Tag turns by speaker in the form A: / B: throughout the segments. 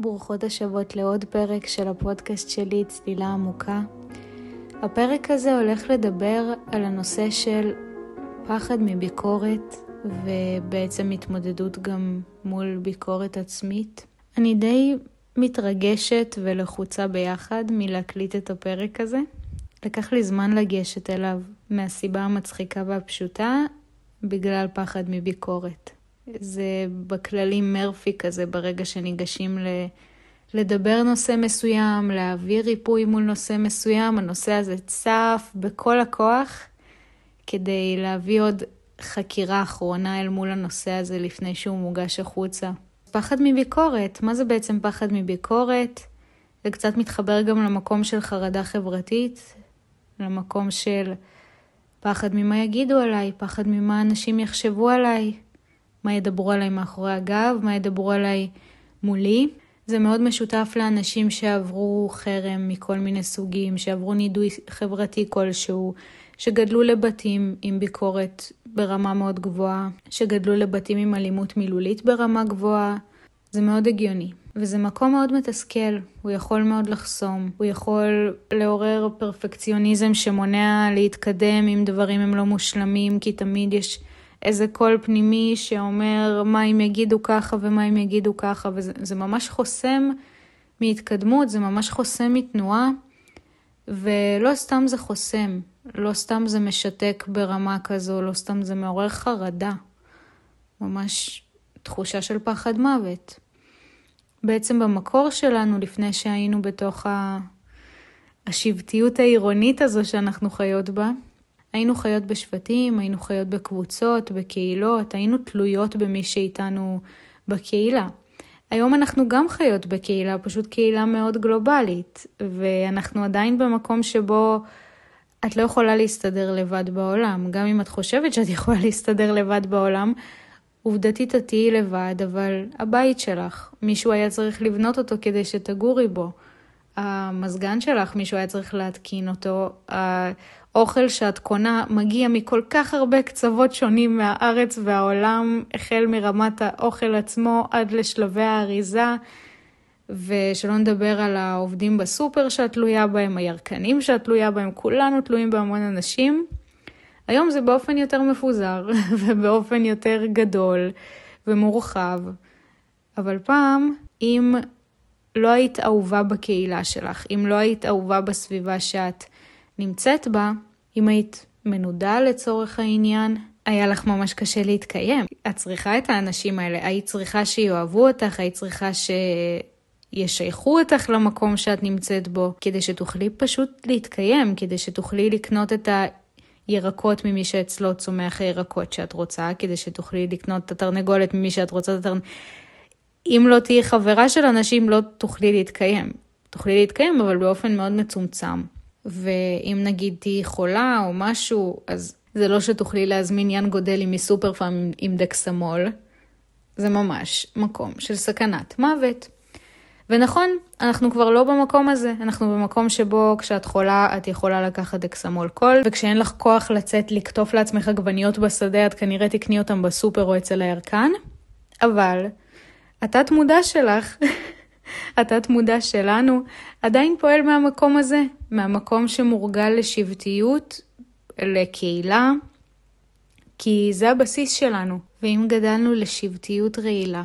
A: ברוכות השבות לעוד פרק של הפודקאסט שלי, צלילה עמוקה. הפרק הזה הולך לדבר על הנושא של פחד מביקורת ובעצם התמודדות גם מול ביקורת עצמית. אני די מתרגשת ולחוצה ביחד מלהקליט את הפרק הזה. לקח לי זמן לגשת אליו מהסיבה המצחיקה והפשוטה, בגלל פחד מביקורת. זה בכללי מרפי כזה, ברגע שניגשים ל... לדבר נושא מסוים, להעביר ריפוי מול נושא מסוים, הנושא הזה צף בכל הכוח כדי להביא עוד חקירה אחרונה אל מול הנושא הזה לפני שהוא מוגש החוצה. פחד מביקורת, מה זה בעצם פחד מביקורת? זה קצת מתחבר גם למקום של חרדה חברתית, למקום של פחד ממה יגידו עליי, פחד ממה אנשים יחשבו עליי, מה ידברו עליי מאחורי הגב, מה ידברו עליי מולי. זה מאוד משותף לאנשים שעברו חרם מכל מיני סוגים, שעברו נידוי חברתי כלשהו, שגדלו לבתים עם ביקורת ברמה מאוד גבוהה, שגדלו לבתים עם אלימות מילולית ברמה גבוהה. זה מאוד הגיוני. וזה מקום מאוד מתסכל, הוא יכול מאוד לחסום, הוא יכול לעורר פרפקציוניזם שמונע להתקדם אם דברים הם לא מושלמים, כי תמיד יש איזה קול פנימי שאומר מה אם יגידו ככה ומה אם יגידו ככה, וזה ממש חוסם מהתקדמות, זה ממש חוסם מתנועה, ולא סתם זה חוסם, לא סתם זה משתק ברמה כזו, לא סתם זה מעורר חרדה, ממש תחושה של פחד מוות. בעצם במקור שלנו, לפני שהיינו בתוך השבטיות העירונית הזו שאנחנו חיות בה, היינו חיות בשבטים, היינו חיות בקבוצות, בקהילות, היינו תלויות במי שאיתנו בקהילה. היום אנחנו גם חיות בקהילה, פשוט קהילה מאוד גלובלית, ואנחנו עדיין במקום שבו את לא יכולה להסתדר לבד בעולם. גם אם את חושבת שאת יכולה להסתדר לבד בעולם, עובדתית את תהיי לבד, אבל הבית שלך, מישהו היה צריך לבנות אותו כדי שתגורי בו. המזגן שלך, מישהו היה צריך להתקין אותו. האוכל שאת קונה מגיע מכל כך הרבה קצוות שונים מהארץ והעולם, החל מרמת האוכל עצמו עד לשלבי האריזה. ושלא נדבר על העובדים בסופר שאת תלויה בהם, הירקנים שאת תלויה בהם, כולנו תלויים בהמון אנשים. היום זה באופן יותר מפוזר ובאופן יותר גדול ומורחב, אבל פעם, אם לא היית אהובה בקהילה שלך, אם לא היית אהובה בסביבה שאת נמצאת בה, אם היית מנודה לצורך העניין, היה לך ממש קשה להתקיים. את צריכה את האנשים האלה, היית צריכה שיאהבו אותך, היית צריכה ש... ישייכו אותך למקום שאת נמצאת בו, כדי שתוכלי פשוט להתקיים, כדי שתוכלי לקנות את הירקות ממי שאצלו צומח הירקות שאת רוצה, כדי שתוכלי לקנות את התרנגולת ממי שאת רוצה את התרנגולת. אם לא תהיי חברה של אנשים, לא תוכלי להתקיים. תוכלי להתקיים, אבל באופן מאוד מצומצם. ואם נגיד תהיי חולה או משהו, אז זה לא שתוכלי להזמין ין גודלי מסופר פארם עם דקסמול, זה ממש מקום של סכנת מוות. ונכון, אנחנו כבר לא במקום הזה, אנחנו במקום שבו כשאת חולה את יכולה לקחת אקסמול קול, וכשאין לך כוח לצאת לקטוף לעצמך עגבניות בשדה, את כנראה תקני אותם בסופר או אצל הירקן, אבל התת מודע שלך, התת מודע שלנו, עדיין פועל מהמקום הזה, מהמקום שמורגל לשבטיות, לקהילה, כי זה הבסיס שלנו. ואם גדלנו לשבטיות רעילה,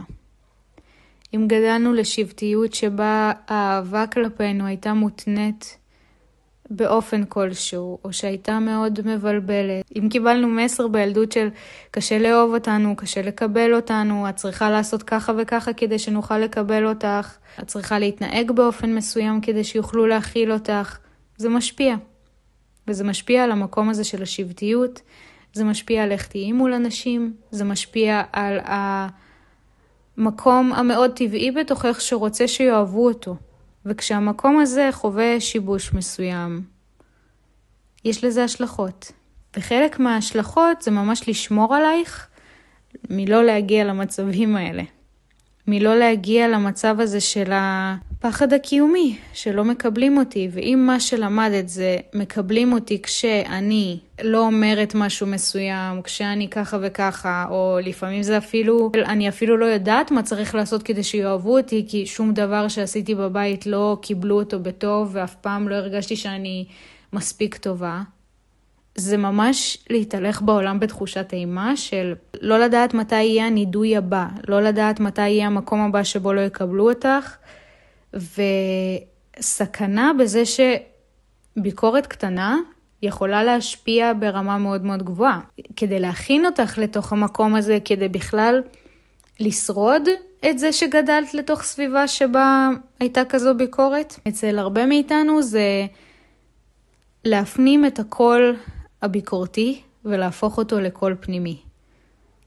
A: אם גדלנו לשבטיות שבה האהבה כלפינו הייתה מותנית באופן כלשהו, או שהייתה מאוד מבלבלת. אם קיבלנו מסר בילדות של קשה לאהוב אותנו, קשה לקבל אותנו, את צריכה לעשות ככה וככה כדי שנוכל לקבל אותך, את צריכה להתנהג באופן מסוים כדי שיוכלו להכיל אותך, זה משפיע. וזה משפיע על המקום הזה של השבטיות, זה משפיע על איך תהיי מול אנשים, זה משפיע על המקום המאוד טבעי בתוכך שרוצה שיאהבו אותו. וכשהמקום הזה חווה שיבוש מסוים, יש לזה השלכות. וחלק מההשלכות זה ממש לשמור עלייך מלא להגיע למצבים האלה. מלא להגיע למצב הזה של הפחד הקיומי, שלא מקבלים אותי, ואם מה שלמדת זה מקבלים אותי כשאני לא אומרת משהו מסוים, כשאני ככה וככה, או לפעמים זה אפילו, אני אפילו לא יודעת מה צריך לעשות כדי שיאהבו אותי, כי שום דבר שעשיתי בבית לא קיבלו אותו בטוב, ואף פעם לא הרגשתי שאני מספיק טובה. זה ממש להתהלך בעולם בתחושת אימה של לא לדעת מתי יהיה הנידוי הבא, לא לדעת מתי יהיה המקום הבא שבו לא יקבלו אותך, וסכנה בזה שביקורת קטנה יכולה להשפיע ברמה מאוד מאוד גבוהה. כדי להכין אותך לתוך המקום הזה, כדי בכלל לשרוד את זה שגדלת לתוך סביבה שבה הייתה כזו ביקורת, אצל הרבה מאיתנו זה להפנים את הקול הביקורתי ולהפוך אותו לקול פנימי.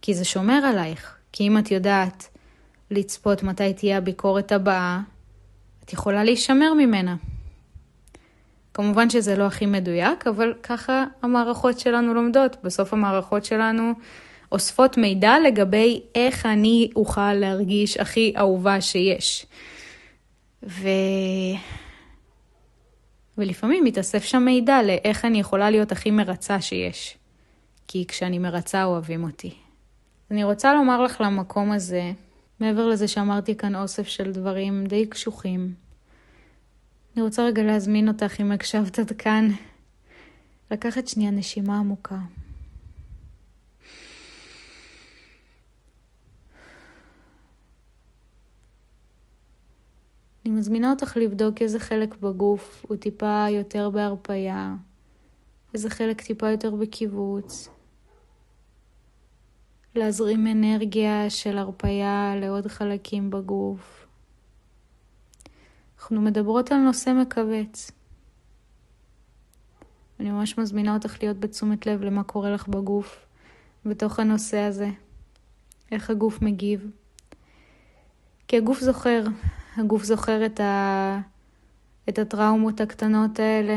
A: כי זה שומר עלייך. כי אם את יודעת לצפות מתי תהיה הביקורת הבאה, את יכולה להישמר ממנה. כמובן שזה לא הכי מדויק, אבל ככה המערכות שלנו לומדות. בסוף המערכות שלנו אוספות מידע לגבי איך אני אוכל להרגיש הכי אהובה שיש. ו... ולפעמים מתאסף שם מידע לאיך אני יכולה להיות הכי מרצה שיש. כי כשאני מרצה אוהבים אותי. אני רוצה לומר לך למקום הזה, מעבר לזה שאמרתי כאן אוסף של דברים די קשוחים, אני רוצה רגע להזמין אותך, אם הקשבת עד כאן, לקחת שנייה נשימה עמוקה. אני מזמינה אותך לבדוק איזה חלק בגוף הוא טיפה יותר בהרפייה, איזה חלק טיפה יותר בקיבוץ. להזרים אנרגיה של הרפייה לעוד חלקים בגוף. אנחנו מדברות על נושא מכווץ. אני ממש מזמינה אותך להיות בתשומת לב למה קורה לך בגוף בתוך הנושא הזה, איך הגוף מגיב. כי הגוף זוכר, הגוף זוכר את, ה... את הטראומות הקטנות האלה,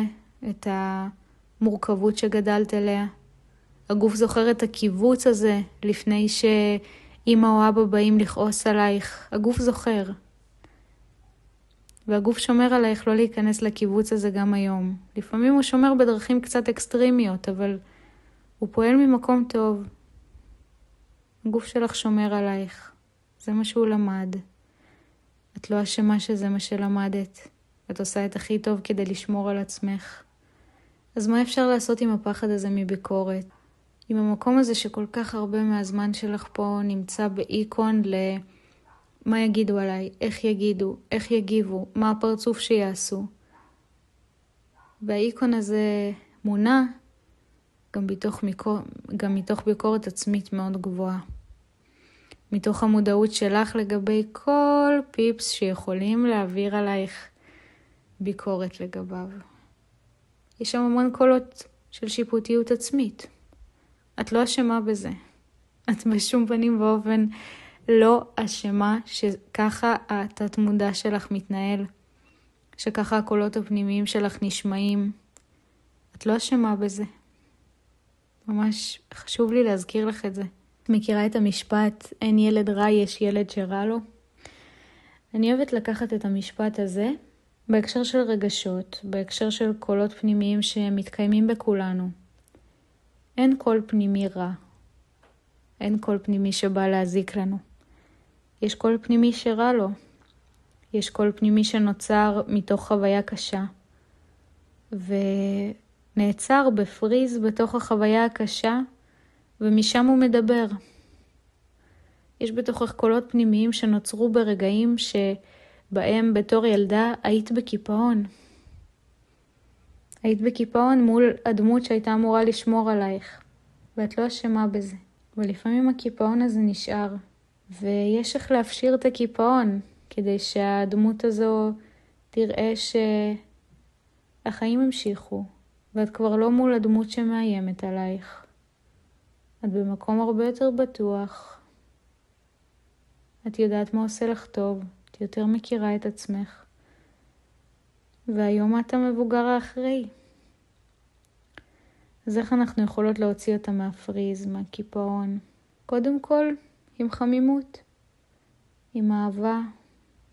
A: את המורכבות שגדלת אליה. הגוף זוכר את הקיבוץ הזה לפני שאימא או אבא באים לכעוס עלייך. הגוף זוכר. והגוף שומר עלייך לא להיכנס לקיבוץ הזה גם היום. לפעמים הוא שומר בדרכים קצת אקסטרימיות, אבל הוא פועל ממקום טוב. הגוף שלך שומר עלייך. זה מה שהוא למד. את לא אשמה שזה מה שלמדת. את עושה את הכי טוב כדי לשמור על עצמך. אז מה אפשר לעשות עם הפחד הזה מביקורת? עם המקום הזה שכל כך הרבה מהזמן שלך פה נמצא באיקון ל... מה יגידו עליי, איך יגידו, איך יגיבו, מה הפרצוף שיעשו. והאיקון הזה מונע גם. גם מתוך ביקורת עצמית מאוד גבוהה. מתוך המודעות שלך לגבי כל פיפס שיכולים להעביר עלייך ביקורת לגביו. יש שם המון קולות של שיפוטיות עצמית. את לא אשמה בזה. את בשום פנים ואופן לא אשמה שככה התת מודע שלך מתנהל, שככה הקולות הפנימיים שלך נשמעים. את לא אשמה בזה. ממש חשוב לי להזכיר לך את זה. מכירה את המשפט, אין ילד רע, יש ילד שרע לו? אני אוהבת לקחת את המשפט הזה בהקשר של רגשות, בהקשר של קולות פנימיים שמתקיימים בכולנו. אין קול פנימי רע. אין קול פנימי שבא להזיק לנו. יש קול פנימי שרע לו. יש קול פנימי שנוצר מתוך חוויה קשה. ונעצר ב freeze בתוך החוויה הקשה ומשם הוא מדבר. יש בתוכך קולות פנימיים שנוצרו ברגעים שבהם בתור ילדה היית בקיפאון. היית בקיפאון מול הדמות שהייתה אמורה לשמור עלייך, ואת לא אשמה בזה. ולפעמים הקיפאון הזה נשאר, ויש איך להפשיר את הקיפאון, כדי שהדמות הזו תראה שהחיים המשיכו, ואת כבר לא מול הדמות שמאיימת עלייך. את במקום הרבה יותר בטוח. את יודעת מה עושה לך טוב, את יותר מכירה את עצמך. והיום את המבוגר האחראי. אז איך אנחנו יכולות להוציא אותה מהפריז, מהקיפאון? קודם כל, עם חמימות. עם אהבה.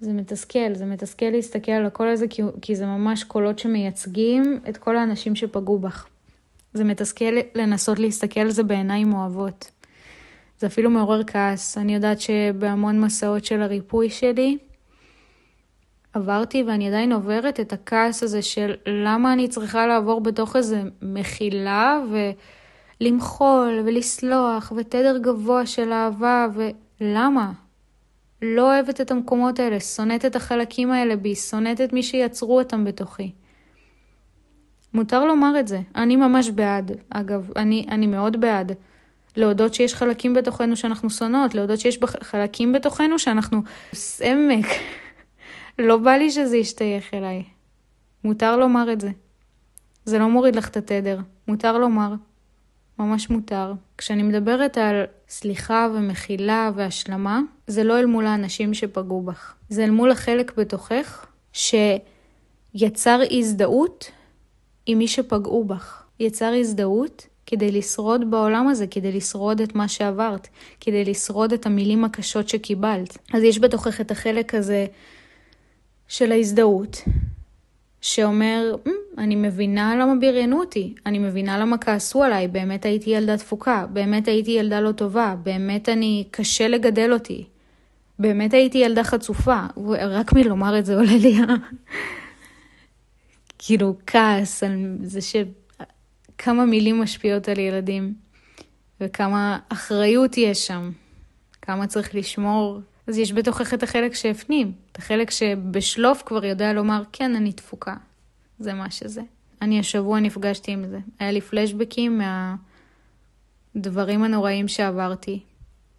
A: זה מתסכל, זה מתסכל להסתכל על הקול הזה, כי, כי זה ממש קולות שמייצגים את כל האנשים שפגעו בך. זה מתסכל לנסות להסתכל על זה בעיניים אוהבות. זה אפילו מעורר כעס. אני יודעת שבהמון מסעות של הריפוי שלי, עברתי ואני עדיין עוברת את הכעס הזה של למה אני צריכה לעבור בתוך איזה מחילה ולמחול ולסלוח ותדר גבוה של אהבה ולמה? לא אוהבת את המקומות האלה, שונאת את החלקים האלה בי, שונאת את מי שיצרו אותם בתוכי. מותר לומר את זה. אני ממש בעד. אגב, אני, אני מאוד בעד. להודות שיש חלקים בתוכנו שאנחנו שונאות, להודות שיש חלקים בתוכנו שאנחנו סמק. לא בא לי שזה ישתייך אליי. מותר לומר את זה. זה לא מוריד לך את התדר, מותר לומר. ממש מותר. כשאני מדברת על סליחה ומחילה והשלמה, זה לא אל מול האנשים שפגעו בך. זה אל מול החלק בתוכך שיצר הזדהות עם מי שפגעו בך. יצר הזדהות כדי לשרוד בעולם הזה, כדי לשרוד את מה שעברת, כדי לשרוד את המילים הקשות שקיבלת. אז יש בתוכך את החלק הזה של ההזדהות, שאומר, mm, אני מבינה למה בריונו אותי, אני מבינה למה כעסו עליי, באמת הייתי ילדה תפוקה, באמת הייתי ילדה לא טובה, באמת אני, קשה לגדל אותי, באמת הייתי ילדה חצופה, רק מלומר את זה עולה לי כאילו כעס על זה שכמה מילים משפיעות על ילדים, וכמה אחריות יש שם, כמה צריך לשמור אז יש בתוכך את החלק שהפנים, את החלק שבשלוף כבר יודע לומר, כן, אני תפוקה. זה מה שזה. אני השבוע נפגשתי עם זה. היה לי פלשבקים מהדברים הנוראים שעברתי.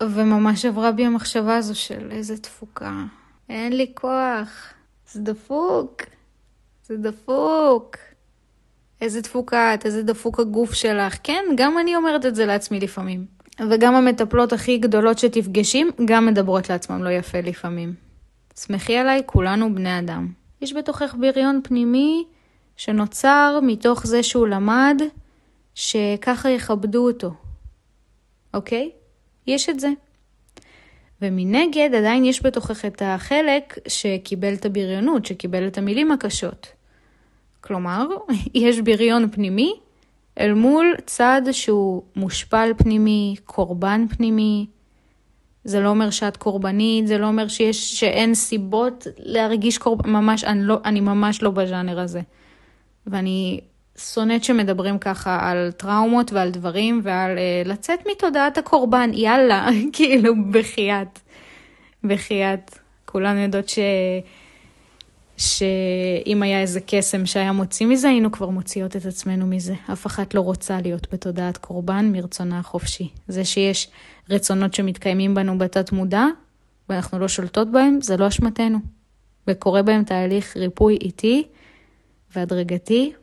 A: וממש עברה בי המחשבה הזו של איזה תפוקה. אין לי כוח. זה דפוק. זה דפוק. איזה תפוקה את, איזה דפוק הגוף שלך. כן, גם אני אומרת את זה לעצמי לפעמים. וגם המטפלות הכי גדולות שתפגשים, גם מדברות לעצמם לא יפה לפעמים. שמחי עליי, כולנו בני אדם. יש בתוכך בריון פנימי שנוצר מתוך זה שהוא למד שככה יכבדו אותו, אוקיי? יש את זה. ומנגד עדיין יש בתוכך את החלק שקיבל את הבריונות, שקיבל את המילים הקשות. כלומר, יש בריון פנימי אל מול צד שהוא מושפל פנימי, קורבן פנימי. זה לא אומר שאת קורבנית, זה לא אומר שיש, שאין סיבות להרגיש קורבן, ממש, אני, לא, אני ממש לא בז'אנר הזה. ואני שונאת שמדברים ככה על טראומות ועל דברים ועל uh, לצאת מתודעת הקורבן, יאללה, כאילו, בחייאת. בחייאת. כולנו יודעות ש... שאם היה איזה קסם שהיה מוציא מזה, היינו כבר מוציאות את עצמנו מזה. אף אחת לא רוצה להיות בתודעת קורבן מרצונה החופשי. זה שיש רצונות שמתקיימים בנו בתת מודע, ואנחנו לא שולטות בהם, זה לא אשמתנו. וקורה בהם תהליך ריפוי איטי והדרגתי,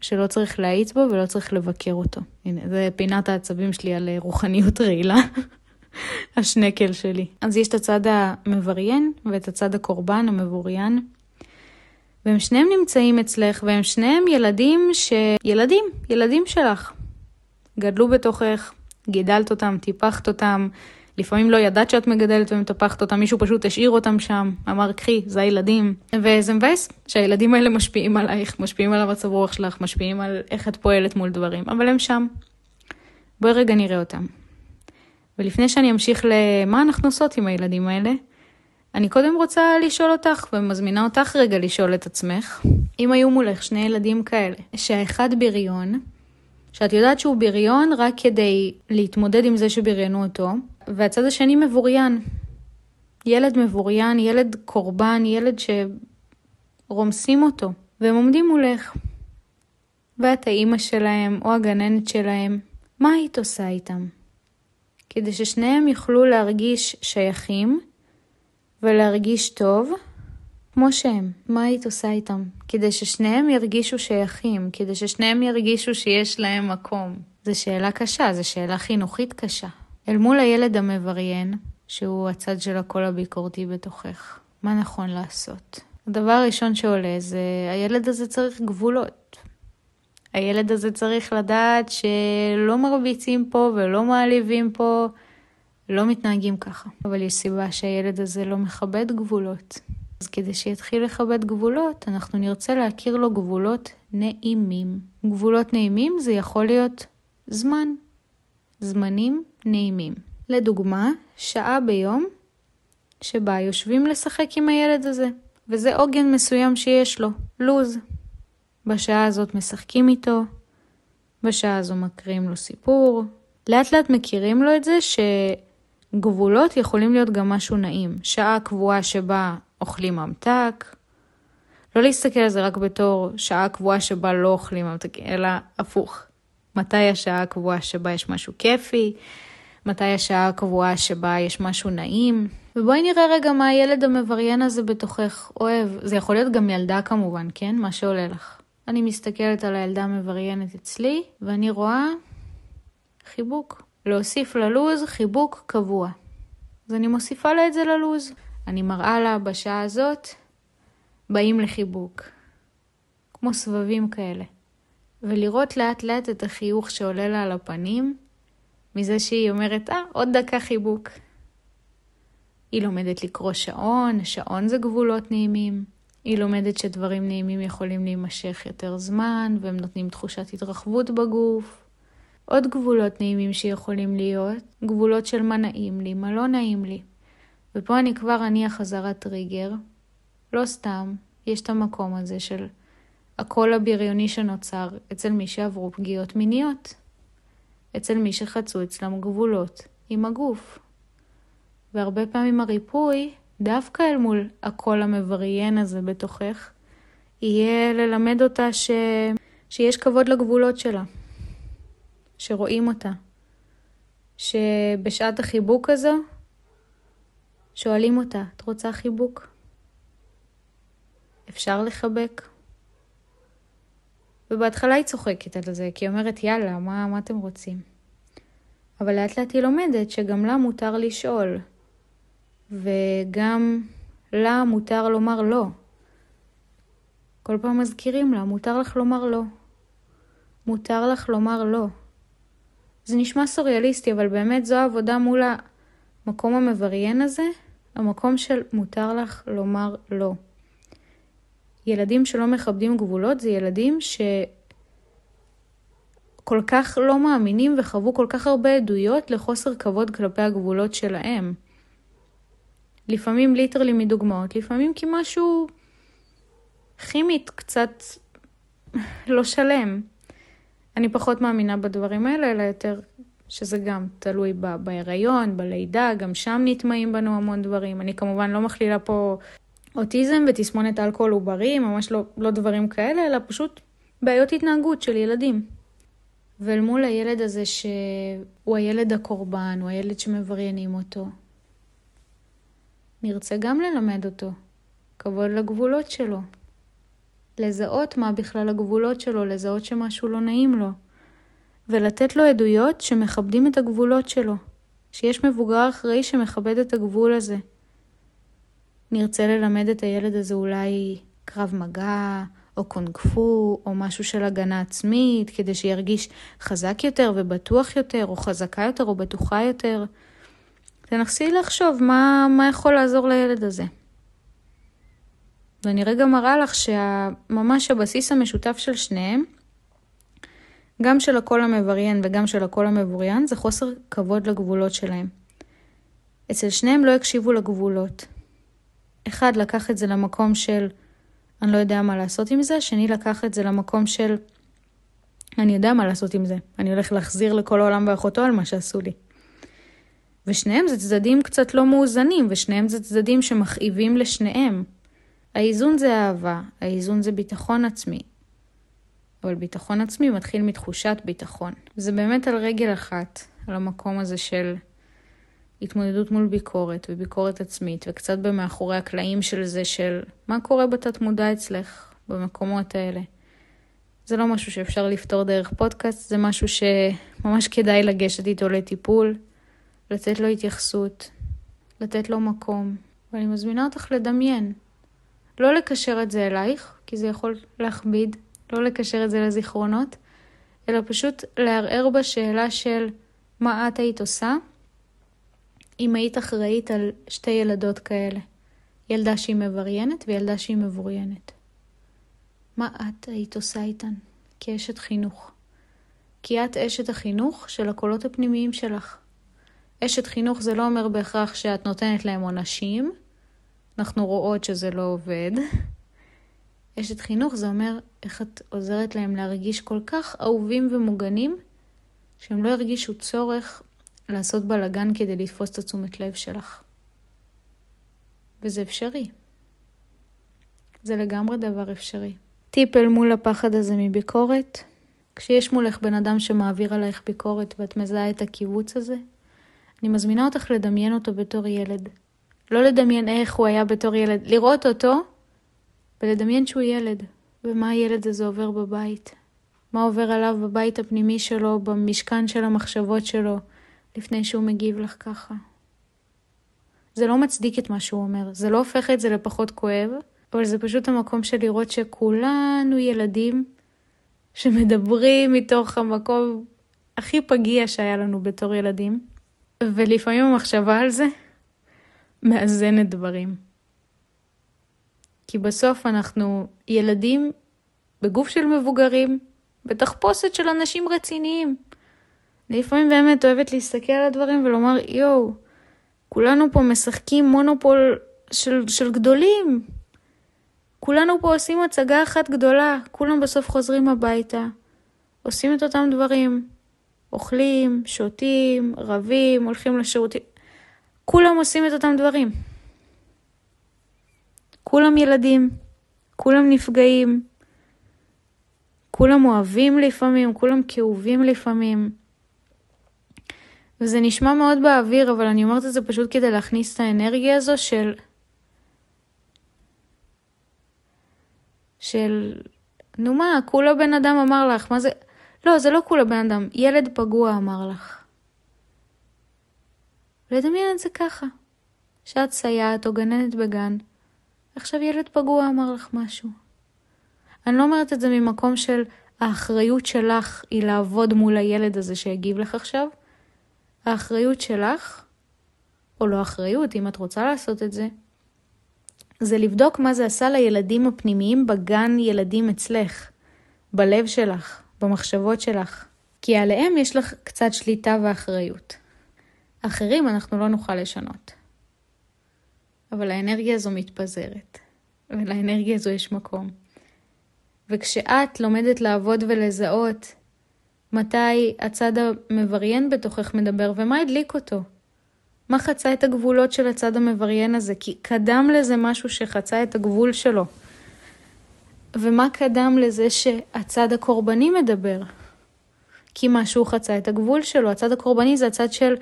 A: שלא צריך להאיץ בו ולא צריך לבקר אותו. הנה, זה פינת העצבים שלי על רוחניות רעילה. השנקל שלי. אז יש את הצד המבריין ואת הצד הקורבן המבוריין. והם שניהם נמצאים אצלך, והם שניהם ילדים ש... ילדים, ילדים שלך. גדלו בתוכך, גידלת אותם, טיפחת אותם, לפעמים לא ידעת שאת מגדלת ומטפחת אותם, מישהו פשוט השאיר אותם שם, אמר קחי, זה הילדים. וזה מבאס שהילדים האלה משפיעים עלייך, משפיעים על המצב רוח שלך, משפיעים על איך את פועלת מול דברים, אבל הם שם. בואי רגע נראה אותם. ולפני שאני אמשיך למה אנחנו עושות עם הילדים האלה, אני קודם רוצה לשאול אותך, ומזמינה אותך רגע לשאול את עצמך, אם היו מולך שני ילדים כאלה, שהאחד בריון, שאת יודעת שהוא בריון רק כדי להתמודד עם זה שבריונו אותו, והצד השני מבוריין. ילד מבוריין, ילד קורבן, ילד שרומסים אותו, והם עומדים מולך. ואת האימא שלהם או הגננת שלהם, מה היית עושה איתם? כדי ששניהם יוכלו להרגיש שייכים ולהרגיש טוב כמו שהם. מה היית עושה איתם? כדי ששניהם ירגישו שייכים, כדי ששניהם ירגישו שיש להם מקום. זו שאלה קשה, זו שאלה חינוכית קשה. אל מול הילד המבריין, שהוא הצד של הקול הביקורתי בתוכך, מה נכון לעשות? הדבר הראשון שעולה זה, הילד הזה צריך גבולות. הילד הזה צריך לדעת שלא מרביצים פה ולא מעליבים פה, לא מתנהגים ככה. אבל יש סיבה שהילד הזה לא מכבד גבולות. אז כדי שיתחיל לכבד גבולות, אנחנו נרצה להכיר לו גבולות נעימים. גבולות נעימים זה יכול להיות זמן. זמנים נעימים. לדוגמה, שעה ביום שבה יושבים לשחק עם הילד הזה, וזה עוגן מסוים שיש לו, לוז. בשעה הזאת משחקים איתו, בשעה הזו מקריאים לו סיפור. לאט לאט מכירים לו את זה שגבולות יכולים להיות גם משהו נעים. שעה קבועה שבה אוכלים ממתק. לא להסתכל על זה רק בתור שעה קבועה שבה לא אוכלים ממתק, אלא הפוך. מתי השעה הקבועה שבה יש משהו כיפי? מתי השעה הקבועה שבה יש משהו נעים? ובואי נראה רגע מה הילד המבריין הזה בתוכך אוהב. זה יכול להיות גם ילדה כמובן, כן? מה שעולה לך. אני מסתכלת על הילדה המבריינת אצלי, ואני רואה חיבוק. להוסיף ללוז חיבוק קבוע. אז אני מוסיפה לה את זה ללוז. אני מראה לה בשעה הזאת, באים לחיבוק. כמו סבבים כאלה. ולראות לאט לאט את החיוך שעולה לה על הפנים, מזה שהיא אומרת, אה, עוד דקה חיבוק. היא לומדת לקרוא שעון, שעון זה גבולות נעימים. היא לומדת שדברים נעימים יכולים להימשך יותר זמן, והם נותנים תחושת התרחבות בגוף. עוד גבולות נעימים שיכולים להיות, גבולות של מה נעים לי, מה לא נעים לי. ופה אני כבר אניח חזרת טריגר. לא סתם, יש את המקום הזה של הקול הבריוני שנוצר אצל מי שעברו פגיעות מיניות. אצל מי שחצו אצלם גבולות עם הגוף. והרבה פעמים הריפוי, דווקא אל מול הקול המבריין הזה בתוכך, יהיה ללמד אותה ש... שיש כבוד לגבולות שלה, שרואים אותה, שבשעת החיבוק הזו שואלים אותה, את רוצה חיבוק? אפשר לחבק? ובהתחלה היא צוחקת על זה, כי היא אומרת, יאללה, מה, מה אתם רוצים? אבל לאט לאט היא לומדת שגם לה מותר לשאול, וגם לה מותר לומר לא. כל פעם מזכירים לה, מותר לך לומר לא. מותר לך לומר לא. זה נשמע סוריאליסטי, אבל באמת זו העבודה מול המקום המבריין הזה, המקום של מותר לך לומר לא. ילדים שלא מכבדים גבולות זה ילדים שכל כך לא מאמינים וחוו כל כך הרבה עדויות לחוסר כבוד כלפי הגבולות שלהם. לפעמים ליטרלי מדוגמאות, לפעמים כי משהו כימית קצת לא שלם. אני פחות מאמינה בדברים האלה, אלא יותר שזה גם תלוי ב- בהיריון, בלידה, גם שם נטמעים בנו המון דברים. אני כמובן לא מכלילה פה אוטיזם ותסמונת אלכוהול עוברי, ממש לא, לא דברים כאלה, אלא פשוט בעיות התנהגות של ילדים. ואל מול הילד הזה שהוא הילד הקורבן, הוא הילד שמבריינים אותו, נרצה גם ללמד אותו כבוד לגבולות שלו. לזהות מה בכלל הגבולות שלו, לזהות שמשהו לא נעים לו. ולתת לו עדויות שמכבדים את הגבולות שלו, שיש מבוגר אחראי שמכבד את הגבול הזה. נרצה ללמד את הילד הזה אולי קרב מגע, או קונג פו, או משהו של הגנה עצמית, כדי שירגיש חזק יותר ובטוח יותר, או חזקה יותר או בטוחה יותר. תנסי לחשוב מה, מה יכול לעזור לילד הזה. ואני רגע מראה לך שממש הבסיס המשותף של שניהם, גם של הקול המבריין וגם של הקול המבוריין, זה חוסר כבוד לגבולות שלהם. אצל שניהם לא הקשיבו לגבולות. אחד לקח את זה למקום של אני לא יודע מה לעשות עם זה, שני לקח את זה למקום של אני יודע מה לעשות עם זה, אני הולך להחזיר לכל העולם ואחותו על מה שעשו לי. ושניהם זה צדדים קצת לא מאוזנים, ושניהם זה צדדים שמכאיבים לשניהם. האיזון זה אהבה, האיזון זה ביטחון עצמי. אבל ביטחון עצמי מתחיל מתחושת ביטחון. זה באמת על רגל אחת, על המקום הזה של התמודדות מול ביקורת וביקורת עצמית, וקצת במאחורי הקלעים של זה של מה קורה בתת מודע אצלך במקומות האלה. זה לא משהו שאפשר לפתור דרך פודקאסט, זה משהו שממש כדאי לגשת איתו לטיפול, לתת לו התייחסות, לתת לו מקום. ואני מזמינה אותך לדמיין. לא לקשר את זה אלייך, כי זה יכול להכביד, לא לקשר את זה לזיכרונות, אלא פשוט לערער בשאלה של מה את היית עושה אם היית אחראית על שתי ילדות כאלה, ילדה שהיא מבריינת וילדה שהיא מבוריינת. מה את היית עושה איתן כאשת חינוך? כי את אשת החינוך של הקולות הפנימיים שלך. אשת חינוך זה לא אומר בהכרח שאת נותנת להם עונשים, אנחנו רואות שזה לא עובד. אשת חינוך זה אומר איך את עוזרת להם להרגיש כל כך אהובים ומוגנים, שהם לא ירגישו צורך לעשות בלאגן כדי לתפוס את התשומת לב שלך. וזה אפשרי. זה לגמרי דבר אפשרי. טיפ אל מול הפחד הזה מביקורת, כשיש מולך בן אדם שמעביר עלייך ביקורת ואת מזהה את הקיבוץ הזה, אני מזמינה אותך לדמיין אותו בתור ילד. לא לדמיין איך הוא היה בתור ילד, לראות אותו ולדמיין שהוא ילד, ומה הילד הזה עובר בבית. מה עובר עליו בבית הפנימי שלו, במשכן של המחשבות שלו, לפני שהוא מגיב לך ככה. זה לא מצדיק את מה שהוא אומר, זה לא הופך את זה לפחות כואב, אבל זה פשוט המקום של לראות שכולנו ילדים שמדברים מתוך המקום הכי פגיע שהיה לנו בתור ילדים, ולפעמים המחשבה על זה מאזנת דברים. כי בסוף אנחנו ילדים בגוף של מבוגרים, בתחפושת של אנשים רציניים. אני לפעמים באמת אוהבת להסתכל על הדברים ולומר, יואו, כולנו פה משחקים מונופול של, של גדולים. כולנו פה עושים הצגה אחת גדולה, כולם בסוף חוזרים הביתה, עושים את אותם דברים. אוכלים, שותים, רבים, הולכים לשירותים. כולם עושים את אותם דברים. כולם ילדים, כולם נפגעים, כולם אוהבים לפעמים, כולם כאובים לפעמים. וזה נשמע מאוד באוויר, אבל אני אומרת את זה פשוט כדי להכניס את האנרגיה הזו של... של... נו מה, כולה בן אדם אמר לך, מה זה... לא, זה לא כולה בן אדם, ילד פגוע אמר לך. לדמיין את זה ככה, שאת סייעת או גננת בגן, עכשיו ילד פגוע אמר לך משהו. אני לא אומרת את זה ממקום של האחריות שלך היא לעבוד מול הילד הזה שהגיב לך עכשיו. האחריות שלך, או לא אחריות, אם את רוצה לעשות את זה, זה לבדוק מה זה עשה לילדים הפנימיים בגן ילדים אצלך, בלב שלך, במחשבות שלך. כי עליהם יש לך קצת שליטה ואחריות. אחרים אנחנו לא נוכל לשנות. אבל האנרגיה הזו מתפזרת, ולאנרגיה הזו יש מקום. וכשאת לומדת לעבוד ולזהות מתי הצד המבריין בתוכך מדבר ומה הדליק אותו, מה חצה את הגבולות של הצד המבריין הזה, כי קדם לזה משהו שחצה את הגבול שלו. ומה קדם לזה שהצד הקורבני מדבר? כי משהו חצה את הגבול שלו. הצד הקורבני זה הצד של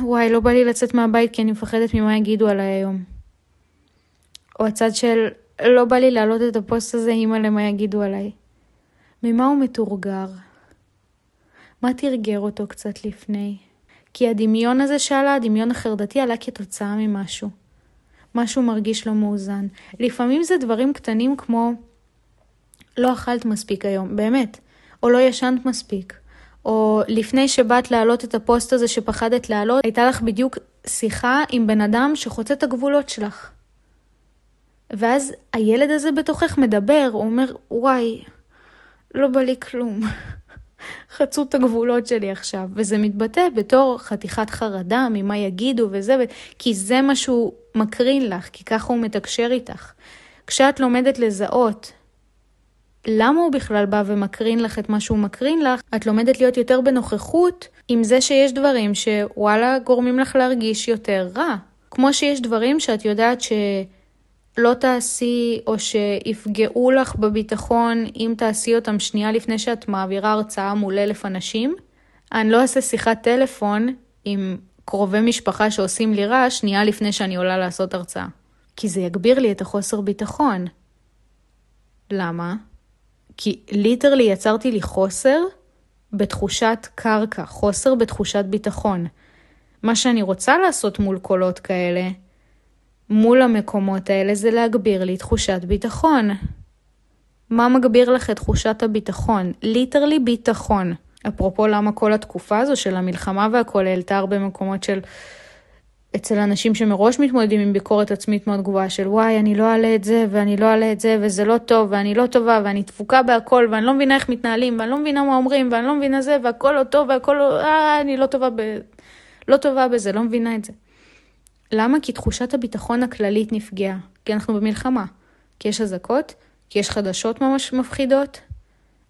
A: וואי, לא בא לי לצאת מהבית כי אני מפחדת ממה יגידו עליי היום. או הצד של, לא בא לי להעלות את הפוסט הזה, אימא למה יגידו עליי. ממה הוא מתורגר? מה תרגר אותו קצת לפני? כי הדמיון הזה שעלה, הדמיון החרדתי, עלה כתוצאה ממשהו. משהו מרגיש לא מאוזן. לפעמים זה דברים קטנים כמו, לא אכלת מספיק היום, באמת, או לא ישנת מספיק. או לפני שבאת להעלות את הפוסט הזה שפחדת להעלות, הייתה לך בדיוק שיחה עם בן אדם שחוצה את הגבולות שלך. ואז הילד הזה בתוכך מדבר, הוא אומר, וואי, לא בא לי כלום. חצו את הגבולות שלי עכשיו, וזה מתבטא בתור חתיכת חרדה ממה יגידו וזה, כי זה מה שהוא מקרין לך, כי ככה הוא מתקשר איתך. כשאת לומדת לזהות למה הוא בכלל בא ומקרין לך את מה שהוא מקרין לך, את לומדת להיות יותר בנוכחות עם זה שיש דברים שוואלה גורמים לך להרגיש יותר רע. כמו שיש דברים שאת יודעת שלא תעשי או שיפגעו לך בביטחון אם תעשי אותם שנייה לפני שאת מעבירה הרצאה מול אלף אנשים. אני לא אעשה שיחת טלפון עם קרובי משפחה שעושים לי רע שנייה לפני שאני עולה לעשות הרצאה. כי זה יגביר לי את החוסר ביטחון. למה? כי ליטרלי יצרתי לי חוסר בתחושת קרקע, חוסר בתחושת ביטחון. מה שאני רוצה לעשות מול קולות כאלה, מול המקומות האלה, זה להגביר לי תחושת ביטחון. מה מגביר לך את תחושת הביטחון? ליטרלי ביטחון. אפרופו למה כל התקופה הזו של המלחמה והכל העלתה הרבה מקומות של אצל אנשים שמראש מתמודדים עם ביקורת עצמית מאוד גבוהה של וואי, אני לא אעלה את זה, ואני לא אעלה את זה, וזה לא טוב, ואני לא טובה, ואני תפוקה בהכל, ואני לא מבינה איך מתנהלים, ואני לא מבינה מה אומרים, ואני לא מבינה זה, והכל לא טוב, והכל לא... אה, אני לא טובה, ב... לא טובה בזה, לא מבינה את זה. למה? כי תחושת הביטחון הכללית נפגעה. כי אנחנו במלחמה. כי יש אזעקות, כי יש חדשות ממש מפחידות,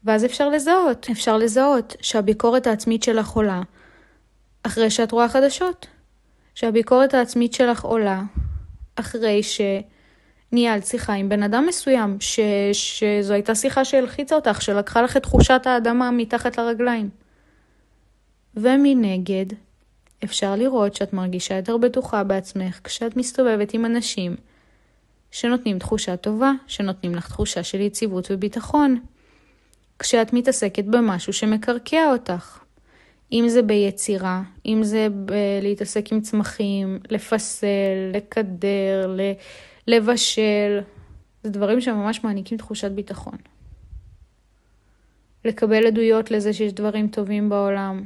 A: ואז אפשר לזהות, אפשר לזהות שהביקורת העצמית שלך עולה אחרי שאת רואה חדשות. שהביקורת העצמית שלך עולה אחרי שניהלת שיחה עם בן אדם מסוים, ש... שזו הייתה שיחה שהלחיצה אותך, שלקחה לך את תחושת האדמה מתחת לרגליים. ומנגד, אפשר לראות שאת מרגישה יותר בטוחה בעצמך כשאת מסתובבת עם אנשים שנותנים תחושה טובה, שנותנים לך תחושה של יציבות וביטחון. כשאת מתעסקת במשהו שמקרקע אותך. אם זה ביצירה, אם זה להתעסק עם צמחים, לפסל, לקדר, לבשל, זה דברים שממש מעניקים תחושת ביטחון. לקבל עדויות לזה שיש דברים טובים בעולם.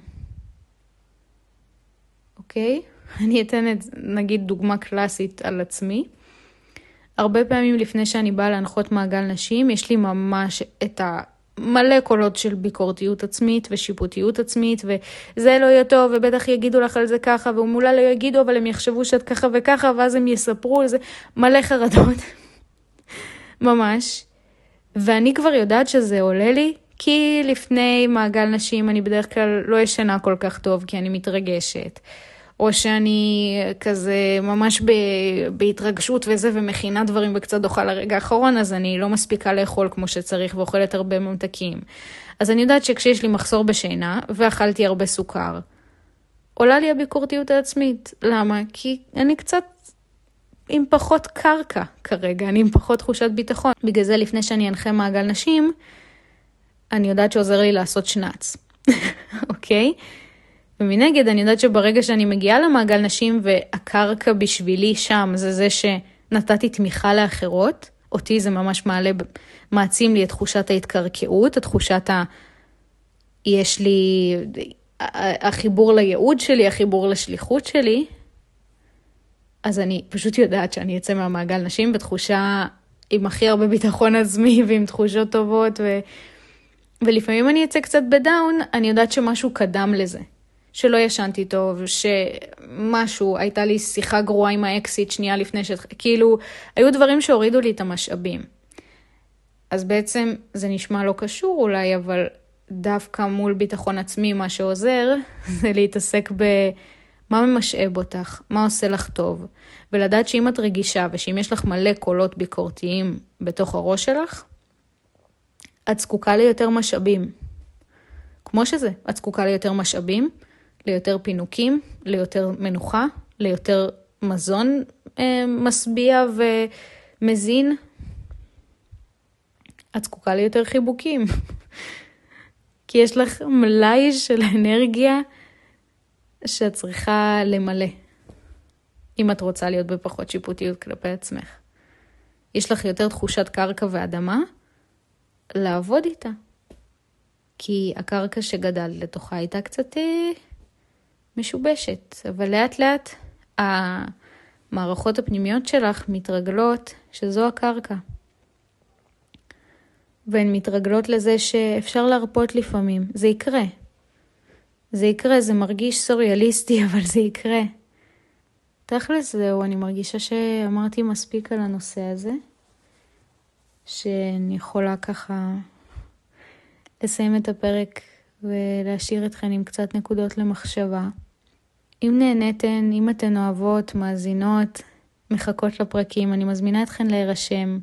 A: אוקיי? אני אתן את, נגיד דוגמה קלאסית על עצמי. הרבה פעמים לפני שאני באה להנחות מעגל נשים, יש לי ממש את ה... מלא קולות של ביקורתיות עצמית ושיפוטיות עצמית, וזה לא יהיה טוב, ובטח יגידו לך על זה ככה, ואולי לא יגידו, אבל הם יחשבו שאת ככה וככה, ואז הם יספרו על זה, מלא חרדות. ממש. ואני כבר יודעת שזה עולה לי, כי לפני מעגל נשים אני בדרך כלל לא ישנה כל כך טוב, כי אני מתרגשת. או שאני כזה ממש ב, בהתרגשות וזה, ומכינה דברים וקצת אוכל לרגע האחרון, אז אני לא מספיקה לאכול כמו שצריך ואוכלת הרבה ממתקים. אז אני יודעת שכשיש לי מחסור בשינה, ואכלתי הרבה סוכר, עולה לי הביקורתיות העצמית. למה? כי אני קצת עם פחות קרקע כרגע, אני עם פחות תחושת ביטחון. בגלל זה לפני שאני אנחה מעגל נשים, אני יודעת שעוזר לי לעשות שנץ, אוקיי? okay? ומנגד, אני יודעת שברגע שאני מגיעה למעגל נשים והקרקע בשבילי שם זה זה שנתתי תמיכה לאחרות, אותי זה ממש מעלה, מעצים לי את תחושת ההתקרקעות, את תחושת ה... יש לי... החיבור לייעוד שלי, החיבור לשליחות שלי, אז אני פשוט יודעת שאני אצא מהמעגל נשים בתחושה עם הכי הרבה ביטחון עצמי ועם תחושות טובות, ו... ולפעמים אני אצא קצת בדאון, אני יודעת שמשהו קדם לזה. שלא ישנתי טוב, שמשהו, הייתה לי שיחה גרועה עם האקסיט שנייה לפני ש... כאילו, היו דברים שהורידו לי את המשאבים. אז בעצם זה נשמע לא קשור אולי, אבל דווקא מול ביטחון עצמי, מה שעוזר זה להתעסק במה ממשאב אותך, מה עושה לך טוב, ולדעת שאם את רגישה ושאם יש לך מלא קולות ביקורתיים בתוך הראש שלך, את זקוקה ליותר משאבים. כמו שזה, את זקוקה ליותר משאבים, ליותר פינוקים, ליותר מנוחה, ליותר מזון אה, משביע ומזין. את זקוקה ליותר חיבוקים. כי יש לך מלאי של אנרגיה שאת צריכה למלא, אם את רוצה להיות בפחות שיפוטיות כלפי עצמך. יש לך יותר תחושת קרקע ואדמה, לעבוד איתה. כי הקרקע שגדלת לתוכה הייתה קצת אה, משובשת, אבל לאט לאט המערכות הפנימיות שלך מתרגלות שזו הקרקע. והן מתרגלות לזה שאפשר להרפות לפעמים, זה יקרה. זה יקרה, זה מרגיש סוריאליסטי, אבל זה יקרה. תכלס זהו, אני מרגישה שאמרתי מספיק על הנושא הזה, שאני יכולה ככה לסיים את הפרק ולהשאיר אתכן עם קצת נקודות למחשבה. אם נהניתן, אם אתן אוהבות, מאזינות, מחכות לפרקים, אני מזמינה אתכן להירשם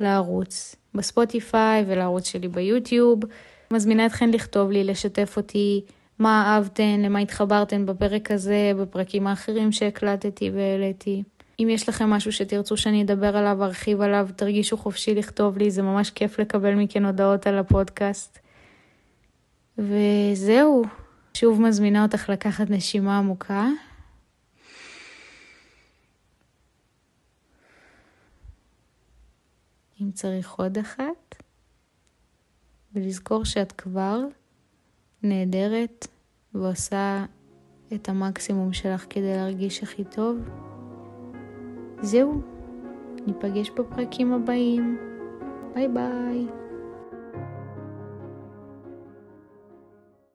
A: לערוץ בספוטיפיי ולערוץ שלי ביוטיוב. מזמינה אתכן לכתוב לי, לשתף אותי מה אהבתן, למה התחברתן בפרק הזה, בפרקים האחרים שהקלטתי והעליתי. אם יש לכם משהו שתרצו שאני אדבר עליו, ארחיב עליו, תרגישו חופשי לכתוב לי, זה ממש כיף לקבל מכן הודעות על הפודקאסט. וזהו, שוב מזמינה אותך לקחת נשימה עמוקה. אם צריך עוד אחת, ולזכור שאת כבר נהדרת ועושה את המקסימום שלך כדי להרגיש הכי טוב. זהו, ניפגש בפרקים הבאים. ביי ביי.